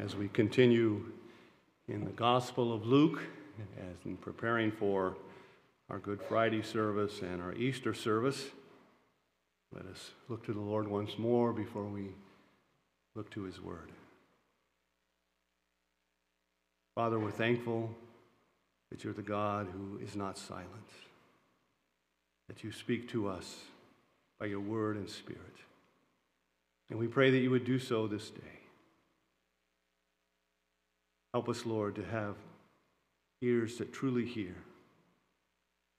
as we continue in the Gospel of Luke, as in preparing for our Good Friday service and our Easter service. Let us look to the Lord once more before we look to His Word. Father, we're thankful that you're the God who is not silent, that you speak to us by your Word and Spirit. And we pray that you would do so this day. Help us, Lord, to have ears that truly hear,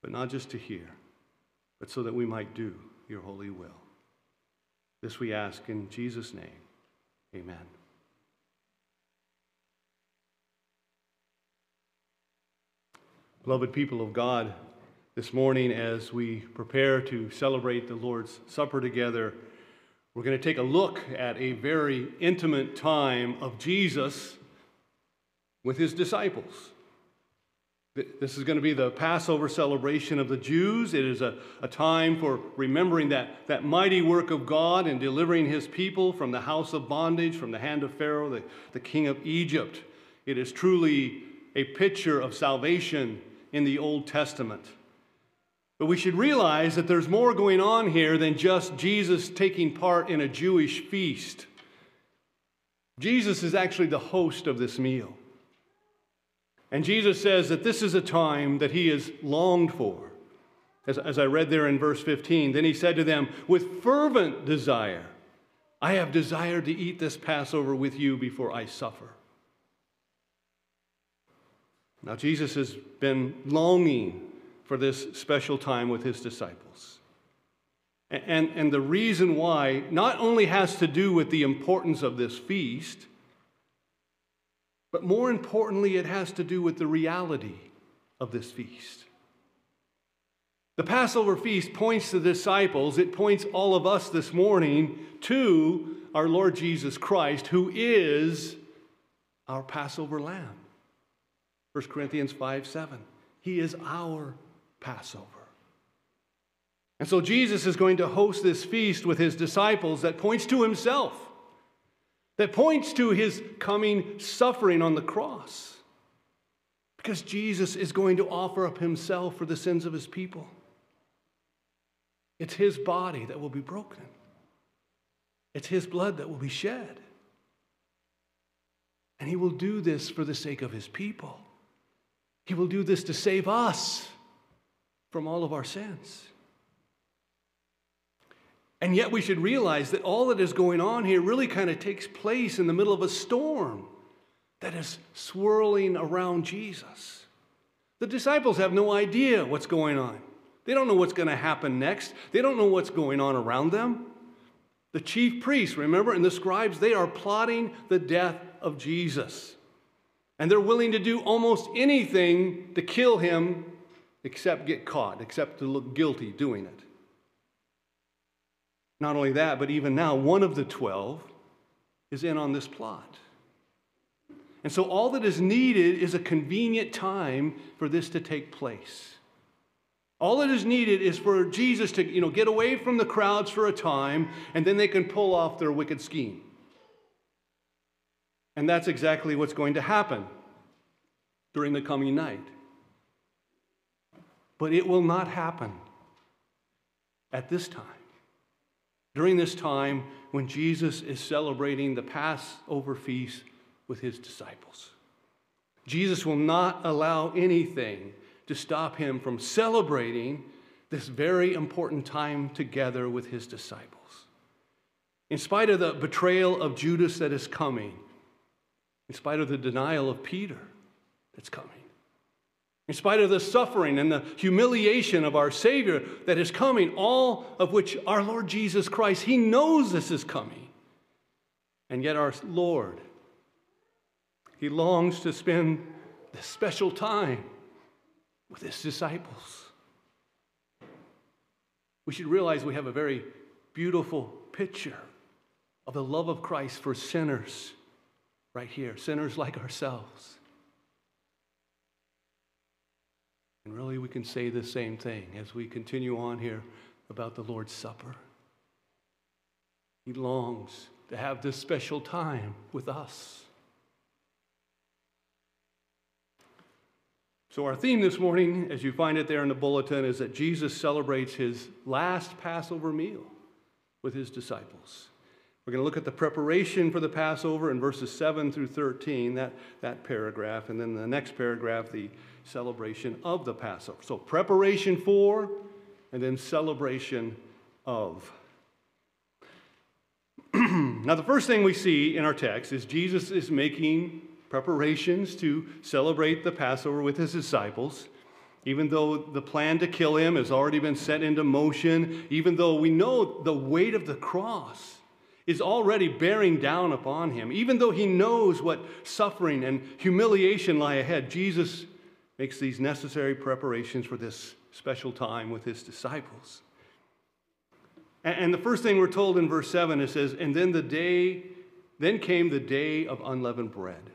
but not just to hear, but so that we might do your holy will. This we ask in Jesus' name. Amen. Beloved people of God, this morning as we prepare to celebrate the Lord's Supper together, we're going to take a look at a very intimate time of Jesus with his disciples. This is going to be the Passover celebration of the Jews. It is a, a time for remembering that, that mighty work of God in delivering his people from the house of bondage, from the hand of Pharaoh, the, the king of Egypt. It is truly a picture of salvation in the Old Testament. But we should realize that there's more going on here than just Jesus taking part in a Jewish feast. Jesus is actually the host of this meal. And Jesus says that this is a time that he has longed for. As, as I read there in verse 15, then he said to them, With fervent desire, I have desired to eat this Passover with you before I suffer. Now, Jesus has been longing for this special time with his disciples. And, and the reason why not only has to do with the importance of this feast, but more importantly, it has to do with the reality of this feast. The Passover feast points to the disciples, it points all of us this morning to our Lord Jesus Christ, who is our Passover lamb. 1 Corinthians 5 7. He is our Passover. And so Jesus is going to host this feast with his disciples that points to himself that points to his coming suffering on the cross. Because Jesus is going to offer up himself for the sins of his people. It's his body that will be broken, it's his blood that will be shed. And he will do this for the sake of his people. He will do this to save us from all of our sins. And yet, we should realize that all that is going on here really kind of takes place in the middle of a storm that is swirling around Jesus. The disciples have no idea what's going on. They don't know what's going to happen next, they don't know what's going on around them. The chief priests, remember, and the scribes, they are plotting the death of Jesus. And they're willing to do almost anything to kill him except get caught, except to look guilty doing it. Not only that, but even now, one of the 12 is in on this plot. And so all that is needed is a convenient time for this to take place. All that is needed is for Jesus to you know, get away from the crowds for a time, and then they can pull off their wicked scheme. And that's exactly what's going to happen during the coming night. But it will not happen at this time during this time when Jesus is celebrating the Passover feast with his disciples. Jesus will not allow anything to stop him from celebrating this very important time together with his disciples. In spite of the betrayal of Judas that is coming, in spite of the denial of Peter that's coming, in spite of the suffering and the humiliation of our Savior that is coming, all of which our Lord Jesus Christ, He knows this is coming. And yet, our Lord, He longs to spend this special time with His disciples. We should realize we have a very beautiful picture of the love of Christ for sinners right here, sinners like ourselves. And really, we can say the same thing as we continue on here about the Lord's Supper. He longs to have this special time with us. So, our theme this morning, as you find it there in the bulletin, is that Jesus celebrates his last Passover meal with his disciples. We're going to look at the preparation for the Passover in verses 7 through 13, that, that paragraph, and then the next paragraph, the celebration of the Passover. So, preparation for, and then celebration of. now, the first thing we see in our text is Jesus is making preparations to celebrate the Passover with his disciples. Even though the plan to kill him has already been set into motion, even though we know the weight of the cross is already bearing down upon him, even though he knows what suffering and humiliation lie ahead, Jesus makes these necessary preparations for this special time with his disciples. And the first thing we're told in verse 7 it says, And then the day, then came the day of unleavened bread.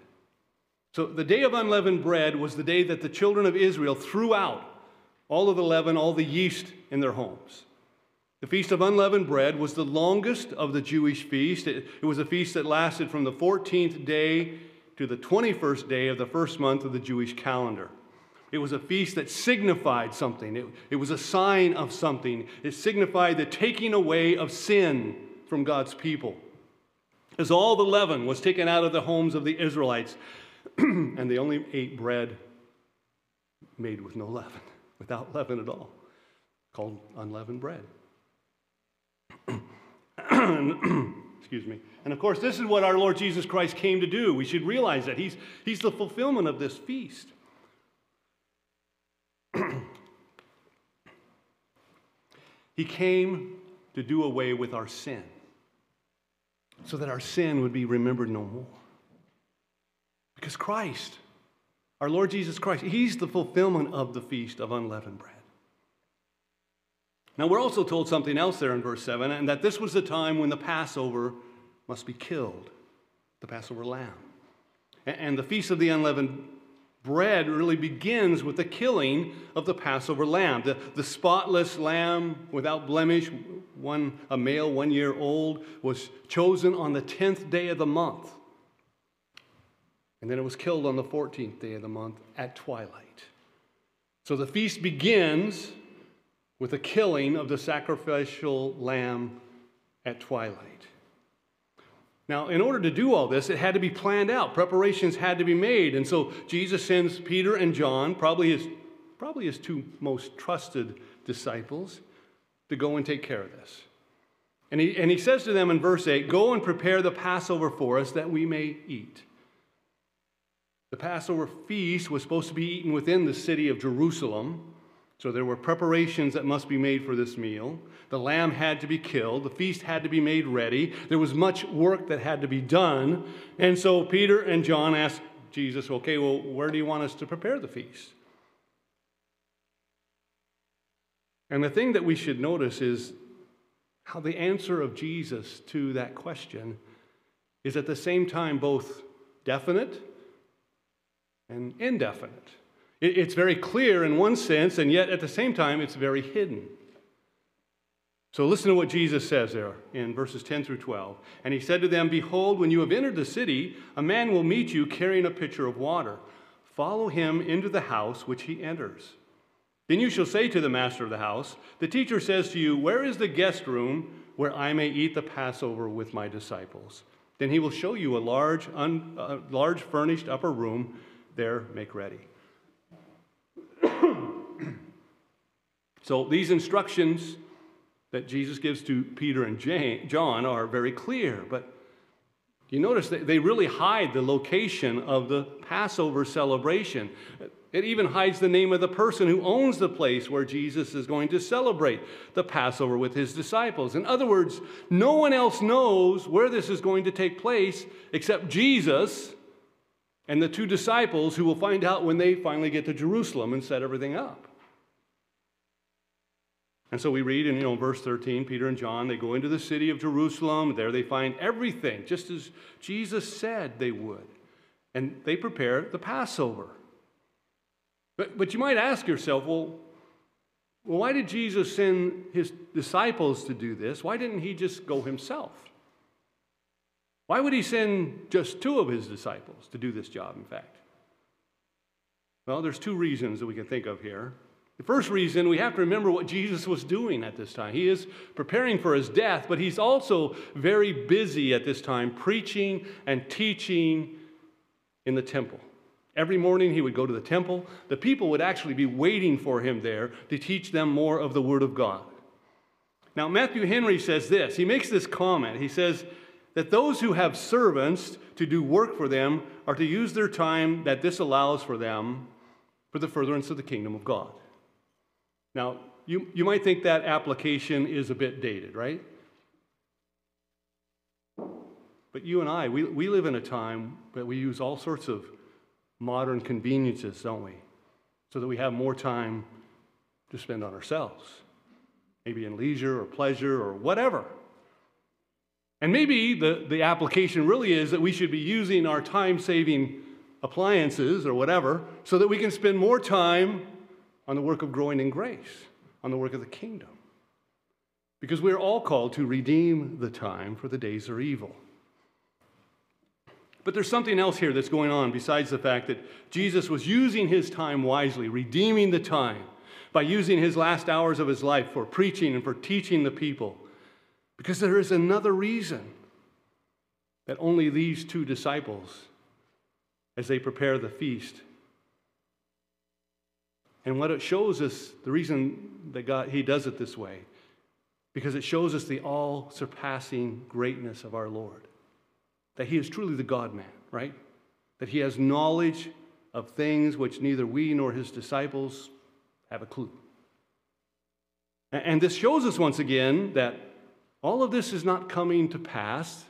So the day of unleavened bread was the day that the children of Israel threw out all of the leaven, all the yeast in their homes. The Feast of Unleavened Bread was the longest of the Jewish feast. It, it, was a feast that lasted from the 14th day to the 21st day of the first month of the Jewish calendar. It was a feast that signified something, it, it was a sign of something. It signified the taking away of sin from God's people. As all the leaven was taken out of the homes of the Israelites, and they only ate bread made with no leaven, without leaven at all, called unleavened bread. Excuse me. And of course, this is what our Lord Jesus Christ came to do. We should realize that He's, he's the fulfillment of this feast. he came to do away with our sin so that our sin would be remembered no more. Because Christ, our Lord Jesus Christ, He's the fulfillment of the feast of unleavened bread. Now, we're also told something else there in verse 7, and that this was the time when the Passover must be killed, the Passover lamb. And the Feast of the Unleavened Bread really begins with the killing of the Passover lamb. The, the spotless lamb without blemish, one, a male one year old, was chosen on the 10th day of the month. And then it was killed on the 14th day of the month at twilight. So the feast begins with the killing of the sacrificial lamb at twilight. Now, in order to do all this, it had to be planned out. Preparations had to be made. And so Jesus sends Peter and John, probably his, probably his two most trusted disciples, to go and take care of this. And he, and he says to them in verse 8 Go and prepare the Passover for us that we may eat. The Passover feast was supposed to be eaten within the city of Jerusalem. So there were preparations that must be made for this meal. The lamb had to be killed. The feast had to be made ready. There was much work that had to be done. And so Peter and John asked Jesus, okay, well, where do you want us to prepare the feast? And the thing that we should notice is how the answer of Jesus to that question is at the same time both definite and indefinite. It's very clear in one sense, and yet at the same time, it's very hidden. So listen to what Jesus says there in verses 10 through 12. And he said to them, Behold, when you have entered the city, a man will meet you carrying a pitcher of water. Follow him into the house which he enters. Then you shall say to the master of the house, The teacher says to you, Where is the guest room where I may eat the Passover with my disciples? Then he will show you a large, un, a large furnished upper room there make ready. So these instructions that Jesus gives to Peter and John are very clear, but you notice that they really hide the location of the Passover celebration. It even hides the name of the person who owns the place where Jesus is going to celebrate the Passover with his disciples. In other words, no one else knows where this is going to take place except Jesus and the two disciples who will find out when they finally get to Jerusalem and set everything up. And so we read in you know, verse 13, Peter and John, they go into the city of Jerusalem. There they find everything, just as Jesus said they would. And they prepare the Passover. But, but you might ask yourself, well, well, why did Jesus send his disciples to do this? Why didn't he just go himself? Why would he send just two of his disciples to do this job, in fact? Well, there's two reasons that we can think of here. The first reason, we have to remember what Jesus was doing at this time. He is preparing for his death, but he's also very busy at this time preaching and teaching in the temple. Every morning he would go to the temple. The people would actually be waiting for him there to teach them more of the Word of God. Now, Matthew Henry says this. He makes this comment. He says that those who have servants to do work for them are to use their time that this allows for them for the furtherance of the kingdom of God. Now, you, you might think that application is a bit dated, right? But you and I, we, we live in a time that we use all sorts of modern conveniences, don't we? So that we have more time to spend on ourselves, maybe in leisure or pleasure or whatever. And maybe the, the application really is that we should be using our time saving appliances or whatever so that we can spend more time on the work of growing in grace, on the work of the kingdom. Because we're all called to redeem the time, for the days are evil. But there's something else here that's going on besides the fact that Jesus was using his time wisely, redeeming the time by using his last hours of his life for preaching and for teaching the people. Because there is another reason that only these two disciples, as they prepare the feast, and what it shows us, the reason that God, He does it this way, because it shows us the all surpassing greatness of our Lord. That He is truly the God man, right? That He has knowledge of things which neither we nor His disciples have a clue. And this shows us once again that all of this is not coming to pass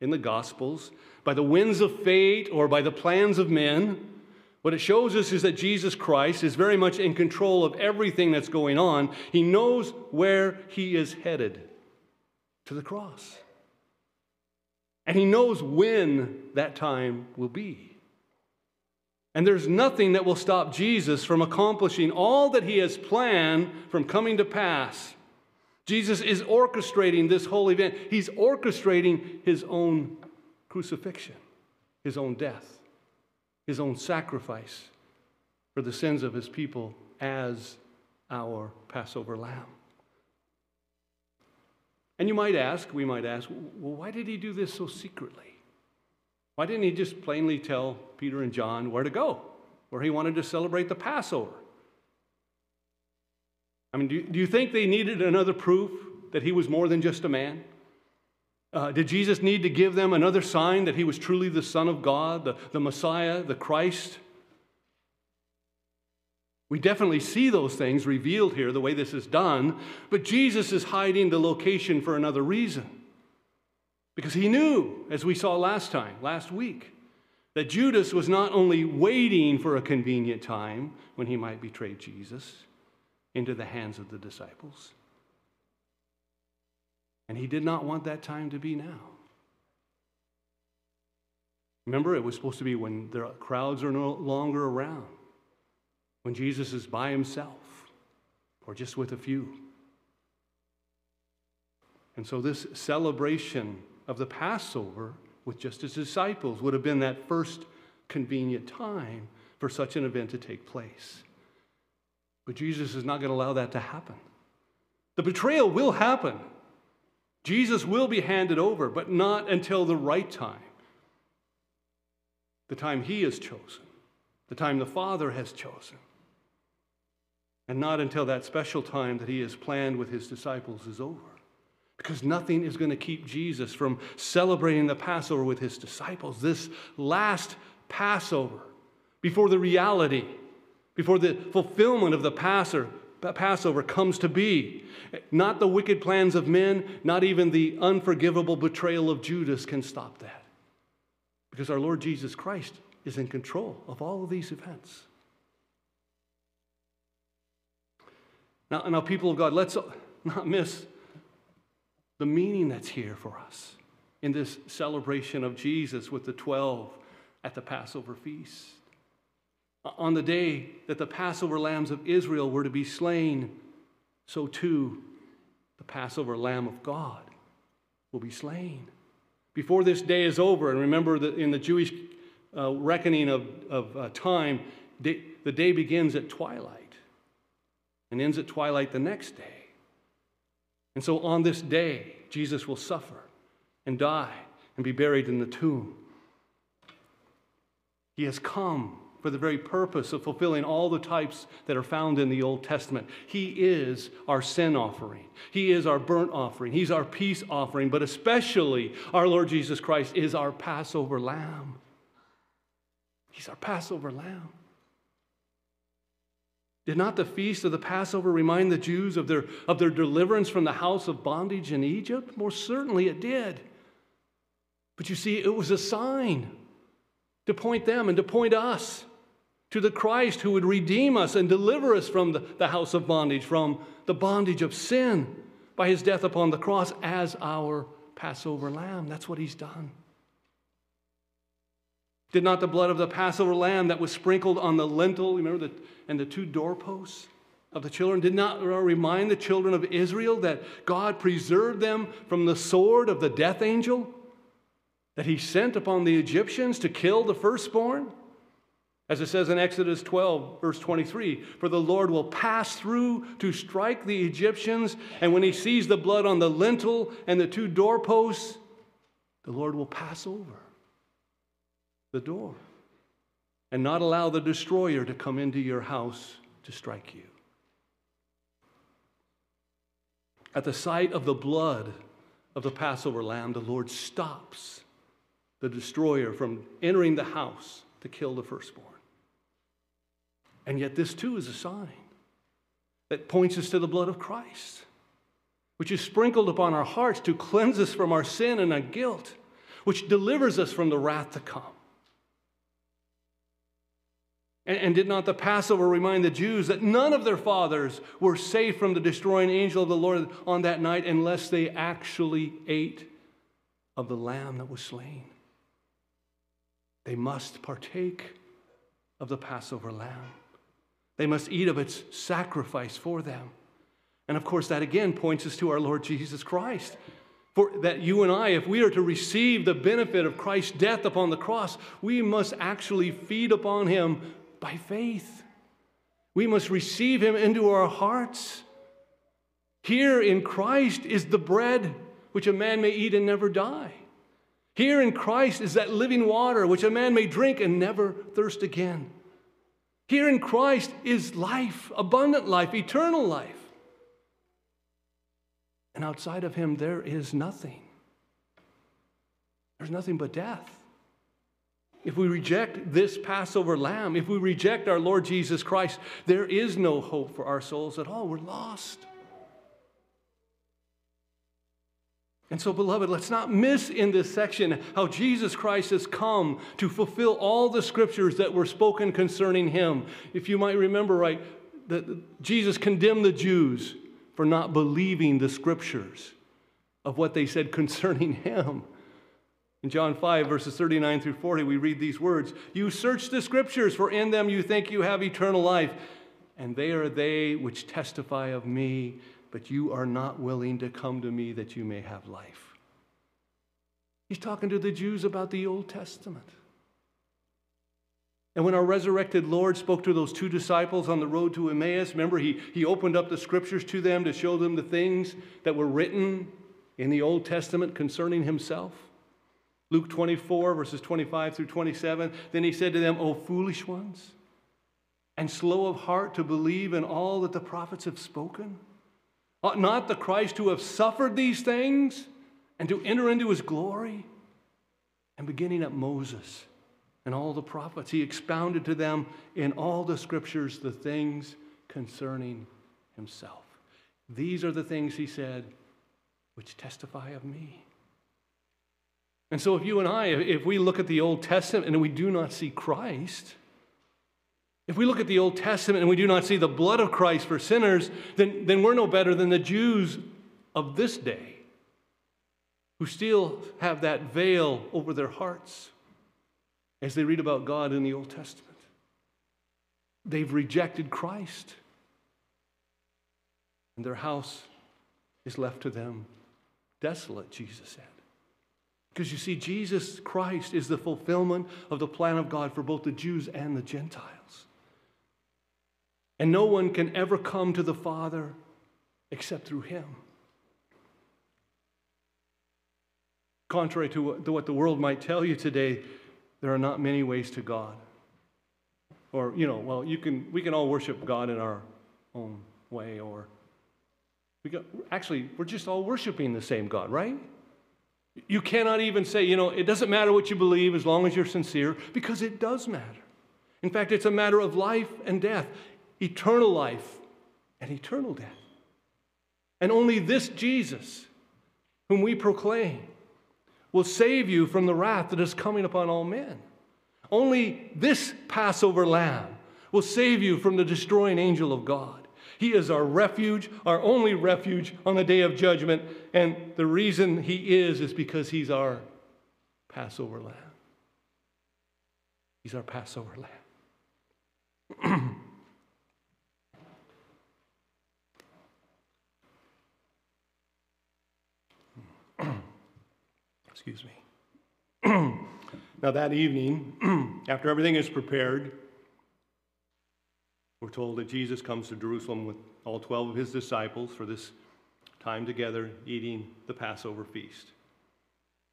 in the Gospels by the winds of fate or by the plans of men what it shows us is that Jesus Christ is very much in control of everything that's going on. He knows where he is headed to the cross. And he knows when that time will be. And there's nothing that will stop Jesus from accomplishing all that he has planned from coming to pass. Jesus is orchestrating this whole event. He's orchestrating his own crucifixion, his own death his own sacrifice for the sins of his people as our Passover lamb. And you might ask, we might ask, well, why did he do this so secretly? Why didn't he just plainly tell Peter and John where to go, where he wanted to celebrate the Passover? I mean, do, do you think they needed another proof that he was more than just a man? Uh, did Jesus need to give them another sign that he was truly the Son of God, the, the Messiah, the Christ? We definitely see those things revealed here, the way this is done, but Jesus is hiding the location for another reason. Because he knew, as we saw last time, last week, that Judas was not only waiting for a convenient time when he might betray Jesus into the hands of the disciples, and he did not want that time to be now. Remember, it was supposed to be when the crowds are no longer around, when Jesus is by himself, or just with a few. And so, this celebration of the Passover with just his disciples would have been that first convenient time for such an event to take place. But Jesus is not going to allow that to happen. The betrayal will happen. Jesus will be handed over, but not until the right time. The time He has chosen, the time the Father has chosen. And not until that special time that He has planned with His disciples is over. Because nothing is going to keep Jesus from celebrating the Passover with His disciples. This last Passover, before the reality, before the fulfillment of the Passover, Passover comes to be. Not the wicked plans of men, not even the unforgivable betrayal of Judas can stop that. Because our Lord Jesus Christ is in control of all of these events. Now, now people of God, let's not miss the meaning that's here for us in this celebration of Jesus with the 12 at the Passover feast on the day that the Passover lambs of Israel were to be slain, so too the Passover lamb of God will be slain. Before this day is over, and remember that in the Jewish uh, reckoning of, of uh, time, the the day begins at twilight and ends at twilight the next day. And so on this day, Jesus will suffer and die and be buried in the tomb. He has come for the very purpose of fulfilling all the types that are found in the Old Testament. He is our sin offering, He is our burnt offering, He's our peace offering, but especially our Lord Jesus Christ is our Passover lamb. He's our Passover lamb. Did not the feast of the Passover remind the Jews of their, of their deliverance from the house of bondage in Egypt? More certainly it did. But you see, it was a sign to point them and to point us to the Christ who would redeem us and deliver us from the, house of bondage, from the bondage of sin by his death upon the cross as our Passover lamb. That's what he's done. Did not the blood of the Passover lamb that was sprinkled on the lintel, remember, the, and the two doorposts of the children, did not remind the children of Israel that God preserved them from the sword of the death angel that he sent upon the Egyptians to kill the firstborn? As it says in Exodus 12, verse 23, for the Lord will pass through to strike the Egyptians, and when he sees the blood on the lintel and the two doorposts, the Lord will pass over the door and not allow the destroyer to come into your house to strike you. At the sight of the blood of the Passover lamb, the Lord stops the destroyer from entering the house to kill the firstborn. And yet, this too is a sign that points us to the blood of Christ, which is sprinkled upon our hearts to cleanse us from our sin and our guilt, which delivers us from the wrath to come. And, did not the Passover remind the Jews that none of their fathers were safe from the destroying angel of the Lord on that night unless they actually ate of the lamb that was slain? They must partake of the Passover lamb. They must eat of its sacrifice for them. And of course, that again points us to our Lord Jesus Christ. For that you and I, if we are to receive the benefit of Christ's death upon the cross, we must actually feed upon him by faith. We must receive him into our hearts. Here in Christ is the bread which a man may eat and never die. Here in Christ is that living water which a man may drink and never thirst again. Here in Christ is life, abundant life, eternal life. And outside of him, there is nothing. There's nothing but death. If we reject this Passover lamb, if we reject our Lord Jesus Christ, there is no hope for our souls at all. We're lost. And so, beloved, let's not miss in this section how Jesus Christ has come to fulfill all the scriptures that were spoken concerning him. If you might remember right, that Jesus condemned the Jews for not believing the scriptures of what they said concerning him. In John 5, verses 39 through 40, we read these words You search the scriptures, for in them you think you have eternal life, and they are they which testify of me, but you are not willing to come to me that you may have life. He's talking to the Jews about the Old Testament. And when our resurrected Lord spoke to those two disciples on the road to Emmaus, remember, he, he opened up the scriptures to them to show them the things that were written in the Old Testament concerning himself. Luke 24, verses 25 through 27. Then he said to them, O foolish ones, and slow of heart to believe in all that the prophets have spoken. Ought not the Christ to have suffered these things and to enter into his glory? And beginning at Moses and all the prophets, he expounded to them in all the scriptures the things concerning himself. These are the things, he said, which testify of me. And so, if you and I, if we look at the Old Testament and we do not see Christ, if we look at the Old Testament and we do not see the blood of Christ for sinners, then, then we're no better than the Jews of this day who still have that veil over their hearts as they read about God in the Old Testament. They've rejected Christ, and their house is left to them desolate, Jesus said. Because you see, Jesus Christ is the fulfillment of the plan of God for both the Jews and the Gentiles. And no one can ever come to the Father except through him. Contrary to what, the world might tell you today, there are not many ways to God. Or, you know, well, you can, we can all worship God in our own way, or we got, actually, we're just all worshiping the same God, right? You cannot even say, you know, it doesn't matter what you believe as long as you're sincere, because it does matter. In fact, it's a matter of life and death, eternal life and eternal death. And only this Jesus, whom we proclaim, will save you from the wrath that is coming upon all men. Only this Passover lamb will save you from the destroying angel of God. He is our refuge, our only refuge on the day of judgment. And the reason he is, is because he's our Passover lamb. He's our Passover lamb. Excuse me. now, that evening, after everything is prepared, we're told that Jesus comes to Jerusalem with all 12 of his disciples for this time together eating the Passover feast.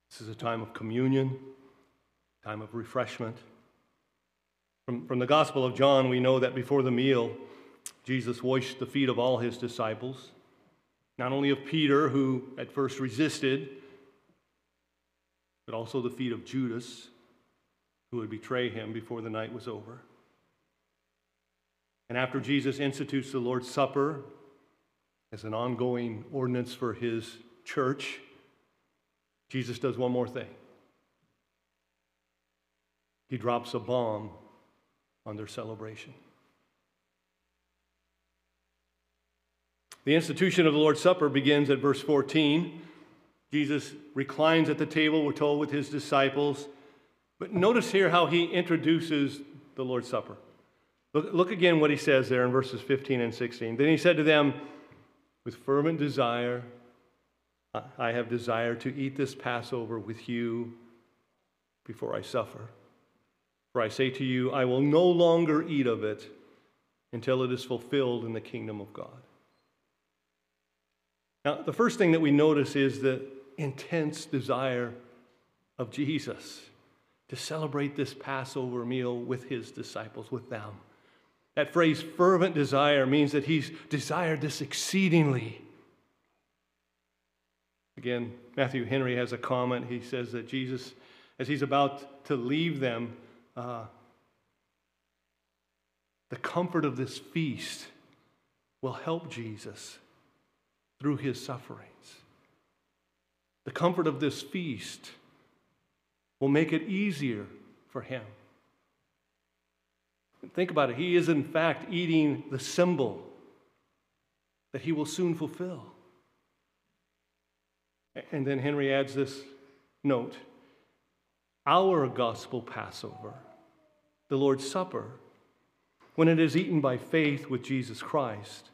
This is a time of communion, time of refreshment. From, from the Gospel of John, we know that before the meal, Jesus washed the feet of all his disciples, not only of Peter, who at first resisted, but also the feet of Judas, who would betray him before the night was over. And after Jesus institutes the Lord's Supper as an ongoing ordinance for his church, Jesus does one more thing. He drops a bomb on their celebration. The institution of the Lord's Supper begins at verse 14. Jesus reclines at the table, we're told, with his disciples. But notice here how he introduces the Lord's Supper. Look, look again what he says there in verses 15 and 16. Then he said to them, With fervent desire, I have desired to eat this Passover with you before I suffer. For I say to you, I will no longer eat of it until it is fulfilled in the kingdom of God. Now, the first thing that we notice is the intense desire of Jesus to celebrate this Passover meal with his disciples, with them. That phrase, fervent desire, means that he's desired this exceedingly. Again, Matthew Henry has a comment. He says that Jesus, as he's about to leave them, uh, the comfort of this feast will help Jesus through his sufferings. The comfort of this feast will make it easier for him. Think about it. He is, in fact, eating the symbol that he will soon fulfill. And then Henry adds this note Our gospel Passover, the Lord's Supper, when it is eaten by faith with Jesus Christ,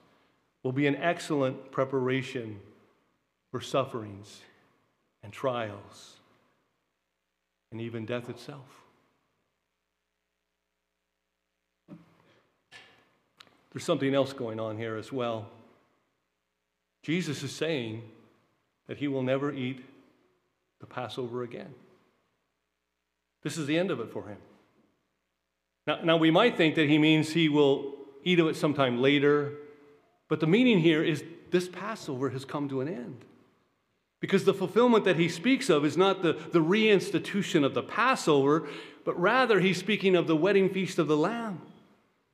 will be an excellent preparation for sufferings and trials and even death itself. There's something else going on here as well. Jesus is saying that he will never eat the Passover again. This is the end of it for him. Now, now, we might think that he means he will eat of it sometime later, but the meaning here is this Passover has come to an end. Because the fulfillment that he speaks of is not the, the reinstitution of the Passover, but rather he's speaking of the wedding feast of the Lamb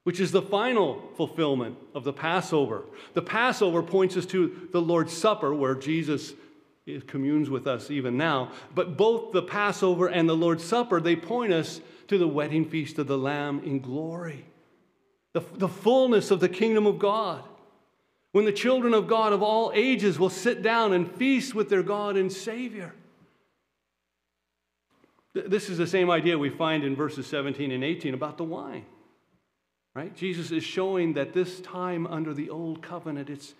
which is the final fulfillment of the Passover. The Passover points us to the Lord's Supper, where Jesus communes with us even now. But both the Passover and the Lord's Supper, they point us to the wedding feast of the Lamb in glory, the, the fullness of the kingdom of God. When the children of God of all ages will sit down and feast with their God and Savior. This is the same idea we find in verses 17 and 18 about the wine. Right? Jesus is showing that this time under the old covenant, it's,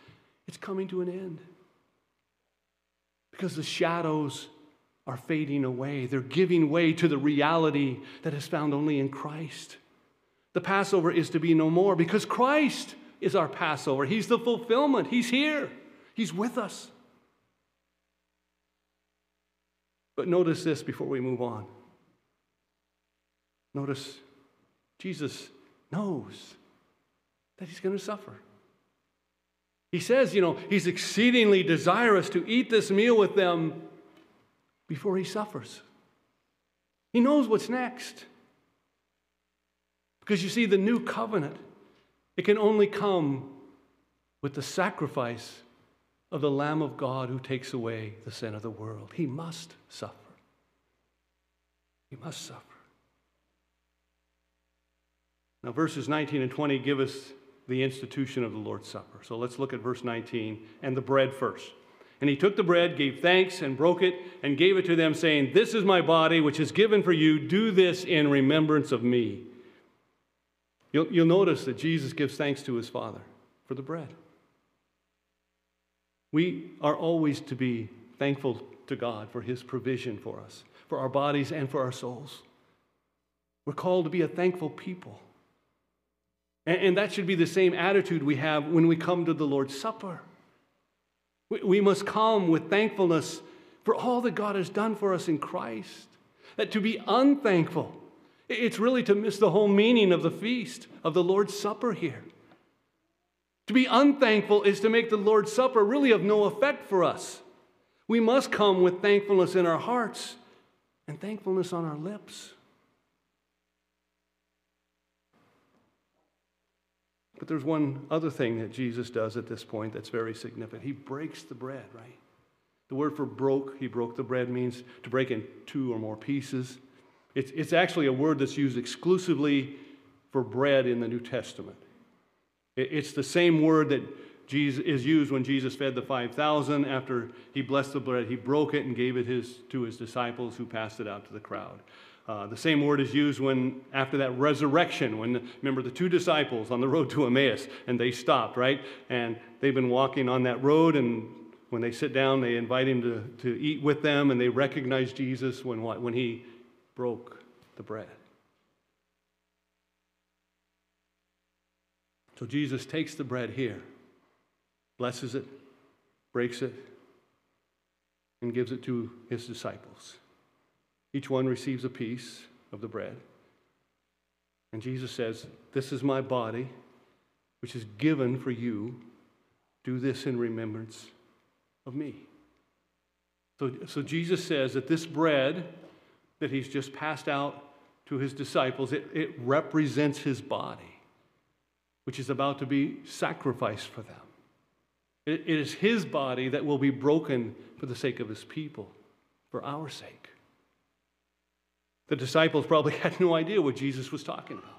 it's coming to an end. Because the shadows are fading away. They're giving way to the reality that is found only in Christ. The Passover is to be no more because Christ is our Passover. He's the fulfillment. He's here, He's with us. But notice this before we move on. Notice Jesus knows that he's going to suffer. He says, you know, he's exceedingly desirous to eat this meal with them before he suffers. He knows what's next. Because you see, the new covenant, it can only come with the sacrifice of the Lamb of God who takes away the sin of the world. He must suffer. He must suffer. Now, verses 19 and 20 give us the institution of the Lord's Supper. So let's look at verse 19 and the bread first. And he took the bread, gave thanks, and broke it, and gave it to them, saying, This is my body, which is given for you. Do this in remembrance of me. You'll, you'll notice that Jesus gives thanks to his Father for the bread. We are always to be thankful to God for his provision for us, for our bodies and for our souls. We're called to be a thankful people. And, and that should be the same attitude we have when we come to the Lord's Supper. We, we must come with thankfulness for all that God has done for us in Christ. That to be unthankful, it's really to miss the whole meaning of the feast, of the Lord's Supper here. To be unthankful is to make the Lord's Supper really of no effect for us. We must come with thankfulness in our hearts and thankfulness on our lips. But there's one other thing that Jesus does at this point that's very significant. He breaks the bread, right? The word for broke, he broke the bread, means to break in two or more pieces. It's, it's actually a word that's used exclusively for bread in the New Testament. It, it's the same word that Jesus, is used when Jesus fed the 5,000. After he blessed the bread, he broke it and gave it his, to his disciples who passed it out to the crowd. Uh, the same word is used when, after that resurrection, when, remember the two disciples on the road to Emmaus, and they stopped, right? And they've been walking on that road, and when they sit down, they invite him to, to eat with them, and they recognize Jesus when? When he broke the bread. So Jesus takes the bread here, blesses it, breaks it, and gives it to his disciples. Each one receives a piece of the bread. And Jesus says, This is my body, which is given for you. Do this in remembrance of me. So, so Jesus says that this bread that he's just passed out to his disciples, it, it represents his body, which is about to be sacrificed for them. It, it is his body that will be broken for the sake of his people, for our sake. The disciples probably had no idea what Jesus was talking about.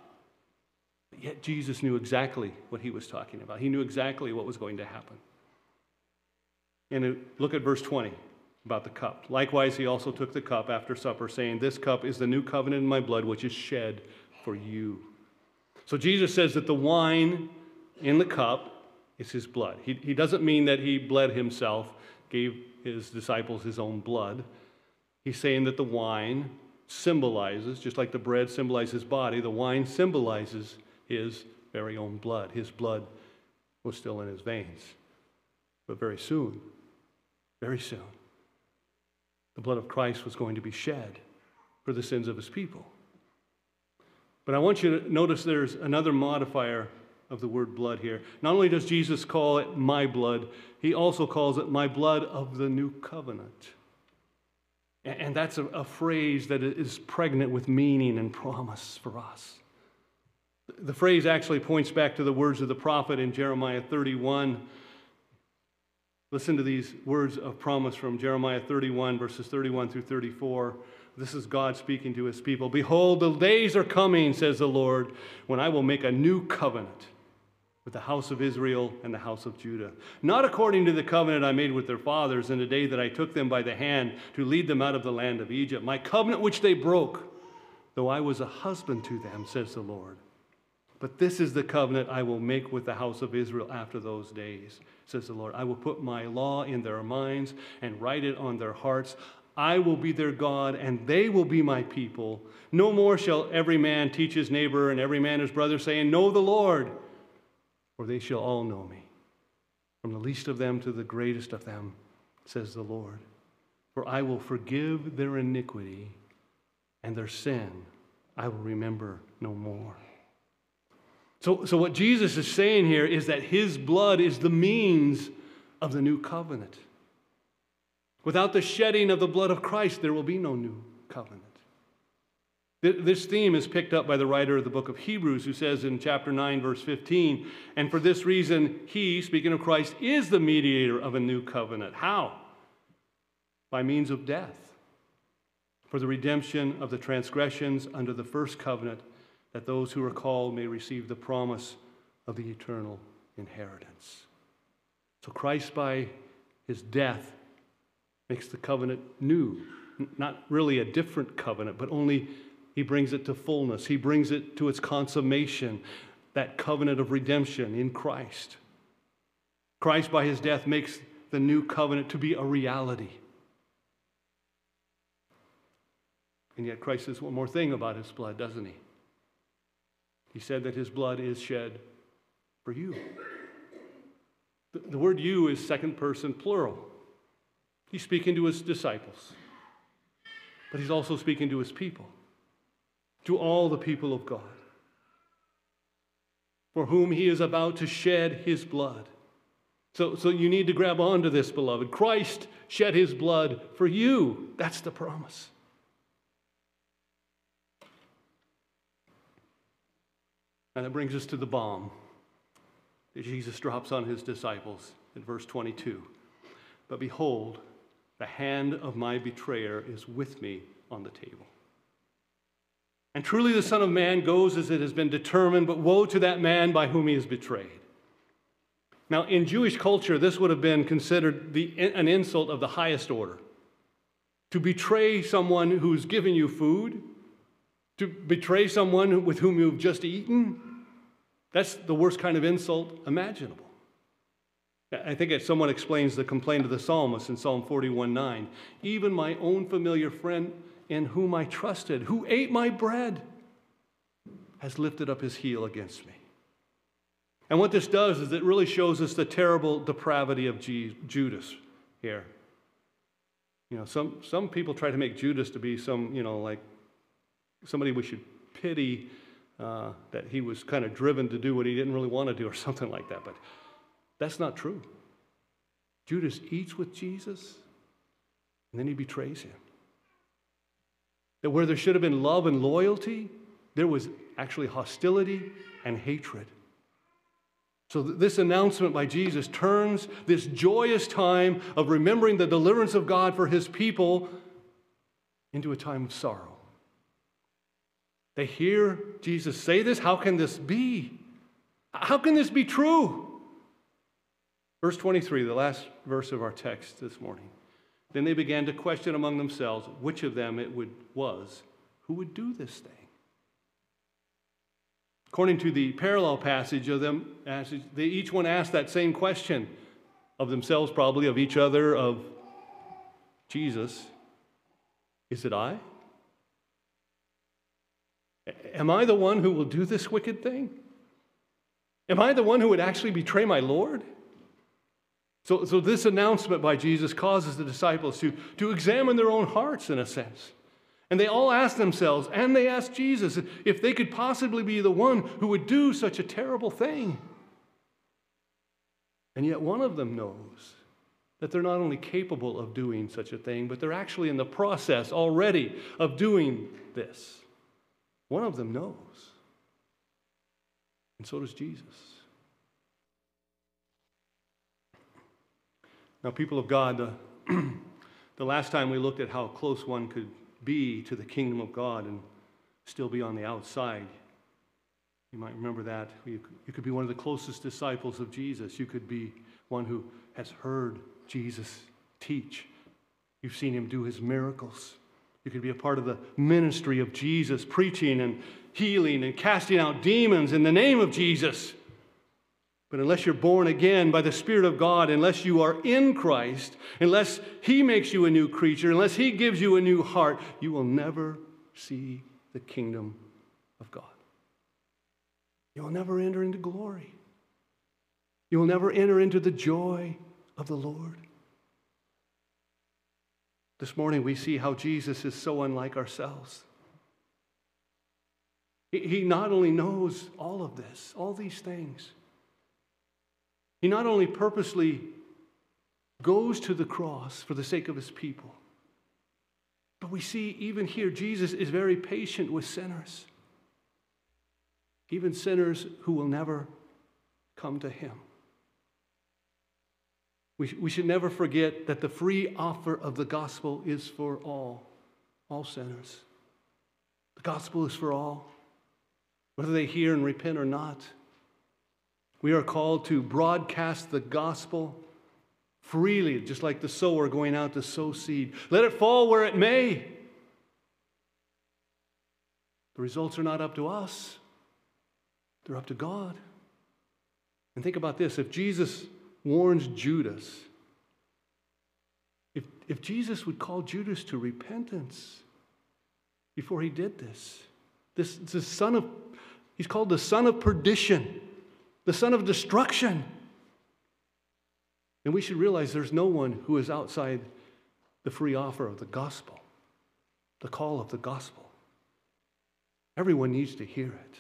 But yet Jesus knew exactly what he was talking about. He knew exactly what was going to happen. And look at verse 20 about the cup. Likewise, he also took the cup after supper, saying, This cup is the new covenant in my blood, which is shed for you. So Jesus says that the wine in the cup is his blood. He, he doesn't mean that he bled himself, gave his disciples his own blood. He's saying that the wine symbolizes, just like the bread symbolizes his body, the wine symbolizes his very own blood. His blood was still in his veins. But very soon, very soon, the blood of Christ was going to be shed for the sins of his people. But I want you to notice there's another modifier of the word blood here. Not only does Jesus call it my blood, he also calls it my blood of the new covenant. And that's a, phrase that is pregnant with meaning and promise for us. The phrase actually points back to the words of the prophet in Jeremiah 31 Listen to these words of promise from Jeremiah 31, verses 31 through 34. This is God speaking to his people. Behold, the days are coming, says the Lord, when I will make a new covenant with the house of Israel and the house of Judah. Not according to the covenant I made with their fathers in the day that I took them by the hand to lead them out of the land of Egypt, my covenant which they broke, though I was a husband to them, says the Lord. But this is the covenant I will make with the house of Israel after those days, says the Lord. I will put my law in their minds and write it on their hearts. I will be their God, and they will be my people. No more shall every man teach his neighbor and every man his brother, saying, Know the Lord, for they shall all know me. From the least of them to the greatest of them, says the Lord. For I will forgive their iniquity, and their sin I will remember no more. So, so what Jesus is saying here is that his blood is the means of the new covenant. Without the shedding of the blood of Christ, there will be no new covenant. This theme is picked up by the writer of the book of Hebrews, who says in chapter 9, verse 15, and for this reason, he, speaking of Christ, is the mediator of a new covenant. How? By means of death, for the redemption of the transgressions under the first covenant, that those who are called may receive the promise of the eternal inheritance. So Christ, by his death, makes the covenant new. Not really a different covenant, but only he brings it to fullness. He brings it to its consummation, that covenant of redemption in Christ. Christ, by his death, makes the new covenant to be a reality. And yet, Christ says one more thing about his blood, doesn't he? He said that his blood is shed for you. The, word you is second person plural. He's speaking to his disciples, but he's also speaking to his people, to all the people of God, for whom he is about to shed his blood. So, so you need to grab onto this, beloved. Christ shed his blood for you. That's the promise. And that brings us to the bomb that Jesus drops on his disciples in verse 22. But behold, the hand of my betrayer is with me on the table. And truly the Son of Man goes as it has been determined, but woe to that man by whom he is betrayed. Now, in Jewish culture, this would have been considered the, an insult of the highest order. To betray someone who's given you food, to betray someone with whom you've just eaten, that's the worst kind of insult imaginable. I think as someone explains the complaint of the psalmist in Psalm 41 9. Even my own familiar friend in whom I trusted, who ate my bread, has lifted up his heel against me. And what this does is it really shows us the terrible depravity of Judas here. You know, some, some people try to make Judas to be some, you know, like somebody we should pity uh, that he was kind of driven to do what he didn't really want to do or something like that. But that's not true. Judas eats with Jesus, and then he betrays him. That where there should have been love and loyalty, there was actually hostility and hatred. So, this announcement by Jesus turns this joyous time of remembering the deliverance of God for his people into a time of sorrow. They hear Jesus say this. How can this be? How can this be true? Verse 23, the last verse of our text this morning. Then they began to question among themselves which of them it would, was who would do this thing. According to the parallel passage of them, they each one asked that same question of themselves, probably, of each other, of Jesus Is it I? Am I the one who will do this wicked thing? Am I the one who would actually betray my Lord? So, so this announcement by Jesus causes the disciples to, to examine their own hearts in a sense. And they all ask themselves, and they ask Jesus, if they could possibly be the one who would do such a terrible thing. And yet one of them knows that they're not only capable of doing such a thing, but they're actually in the process already of doing this. One of them knows. And so does Jesus. Now, people of God, the, the last time we looked at how close one could be to the kingdom of God and still be on the outside, you might remember that. You, you could be one of the closest disciples of Jesus. You could be one who has heard Jesus teach. You've seen him do his miracles. You could be a part of the ministry of Jesus, preaching and healing and casting out demons in the name of Jesus. But unless you're born again by the Spirit of God, unless you are in Christ, unless He makes you a new creature, unless He gives you a new heart, you will never see the kingdom of God. You will never enter into glory. You will never enter into the joy of the Lord. This morning, we see how Jesus is so unlike ourselves. He not only knows all of this, all these things, he not only purposely goes to the cross for the sake of his people, but we see even here, Jesus is very patient with sinners, even sinners who will never come to him. We, we should never forget that the free offer of the gospel is for all, all sinners. The gospel is for all, whether they hear and repent or not. We are called to broadcast the gospel freely, just like the sower going out to sow seed. Let it fall where it may. The results are not up to us, they're up to God. And think about this if Jesus warns Judas, if, if Jesus would call Judas to repentance before he did this, this, this son of, he's called the son of perdition, the son of destruction. And we should realize there's no one who is outside the free offer of the gospel, the call of the gospel. Everyone needs to hear it.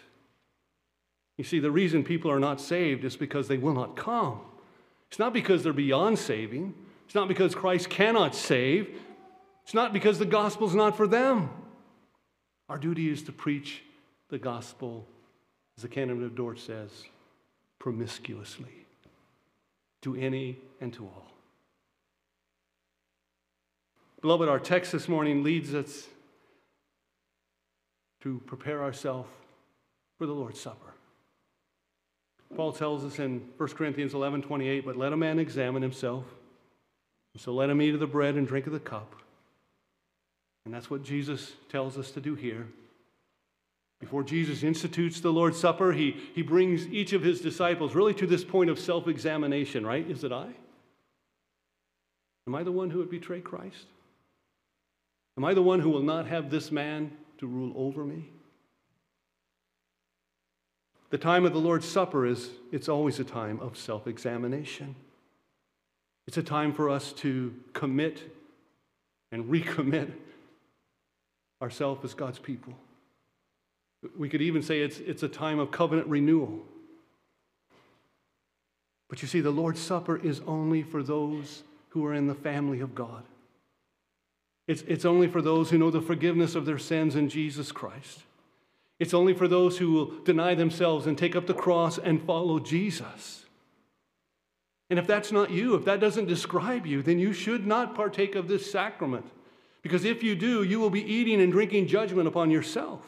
You see, the reason people are not saved is because they will not come. It's not because they're beyond saving, it's not because Christ cannot save, it's not because the gospel's not for them. Our duty is to preach the gospel, as the canon of Dort says, promiscuously to any and to all. Beloved, our text this morning leads us to prepare ourselves for the Lord's Supper. Paul tells us in 1 Corinthians 11 28, but let a man examine himself. So let him eat of the bread and drink of the cup. And that's what Jesus tells us to do here. Before Jesus institutes the Lord's Supper, he, he brings each of his disciples really to this point of self examination, right? Is it I? Am I the one who would betray Christ? Am I the one who will not have this man to rule over me? The time of the Lord's Supper is it's always a time of self-examination. It's a time for us to commit and recommit ourselves as God's people. We could even say it's, it's a time of covenant renewal. But you see, the Lord's Supper is only for those who are in the family of God. It's, it's only for those who know the forgiveness of their sins in Jesus Christ. It's only for those who will deny themselves and take up the cross and follow Jesus. And if that's not you, if that doesn't describe you, then you should not partake of this sacrament. Because if you do, you will be eating and drinking judgment upon yourself.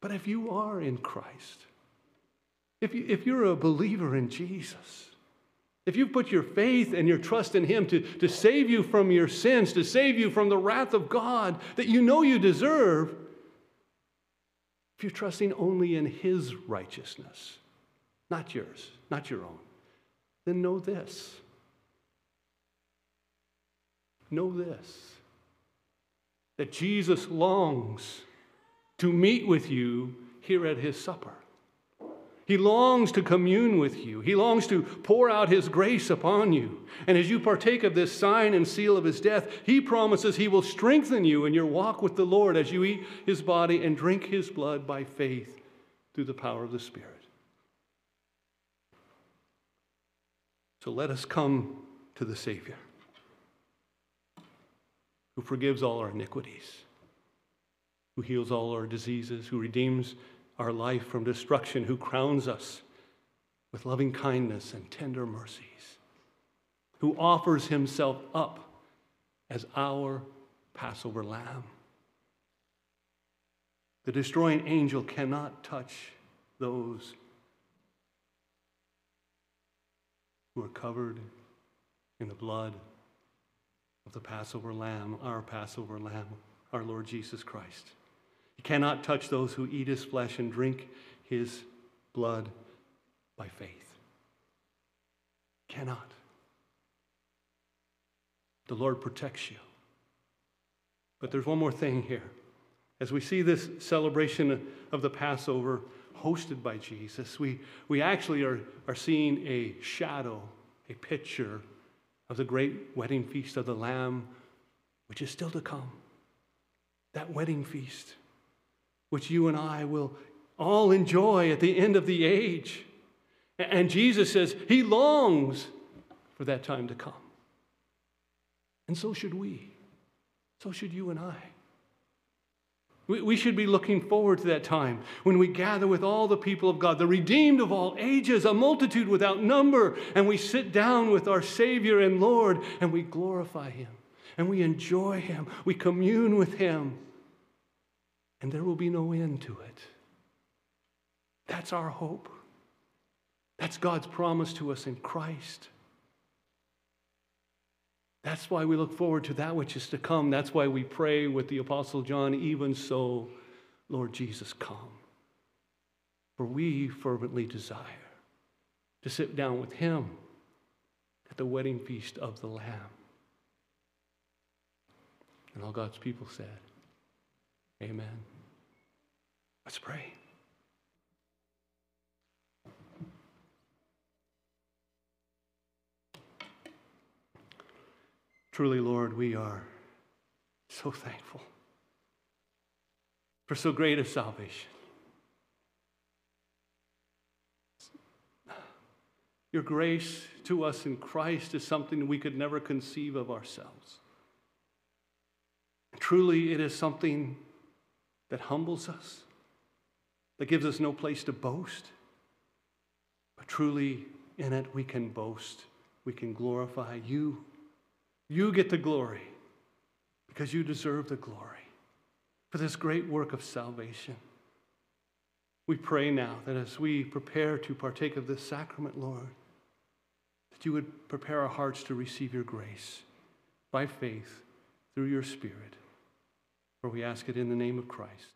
But if you are in Christ, if, you, if you're a believer in Jesus, if you put your faith and your trust in Him to, to save you from your sins, to save you from the wrath of God that you know you deserve, you're trusting only in His righteousness, not yours, not your own, then know this. Know this that Jesus longs to meet with you here at His supper. He longs to commune with you. He longs to pour out His grace upon you. And as you partake of this sign and seal of His death, He promises He will strengthen you in your walk with the Lord as you eat His body and drink His blood by faith through the power of the Spirit. So let us come to the Savior who forgives all our iniquities, who heals all our diseases, who redeems our life from destruction, who crowns us with loving kindness and tender mercies, who offers himself up as our Passover lamb. The destroying angel cannot touch those who are covered in the blood of the Passover lamb, our Passover lamb, our Lord Jesus Christ. He cannot touch those who eat his flesh and drink his blood. by faith. Cannot. The Lord protects you. But there's one more thing here. As we see this celebration of the Passover hosted by Jesus, we, we actually are, are seeing a shadow, a picture of the great wedding feast of the Lamb, which is still to come. That wedding feast, which you and I will all enjoy at the end of the age. And Jesus says he longs for that time to come. And so should we. So should you and I. We, we should be looking forward to that time when we gather with all the people of God, the redeemed of all ages, a multitude without number, and we sit down with our Savior and Lord and we glorify Him and we enjoy Him. We commune with Him. And there will be no end to it. That's our hope. That's God's promise to us in Christ. That's why we look forward to that which is to come. That's why we pray with the Apostle John, even so, Lord Jesus, come. For we fervently desire to sit down with Him at the wedding feast of the Lamb. And all God's people said, Amen. Let's pray. Truly, Lord, we are so thankful for so great a salvation. Your grace to us in Christ is something we could never conceive of ourselves. Truly, it is something that humbles us, that gives us no place to boast. But truly, in it, we can boast, we can glorify you you get the glory because you deserve the glory for this great work of salvation. We pray now that as we prepare to partake of this sacrament, Lord, that you would prepare our hearts to receive your grace by faith through your Spirit. For we ask it in the name of Christ.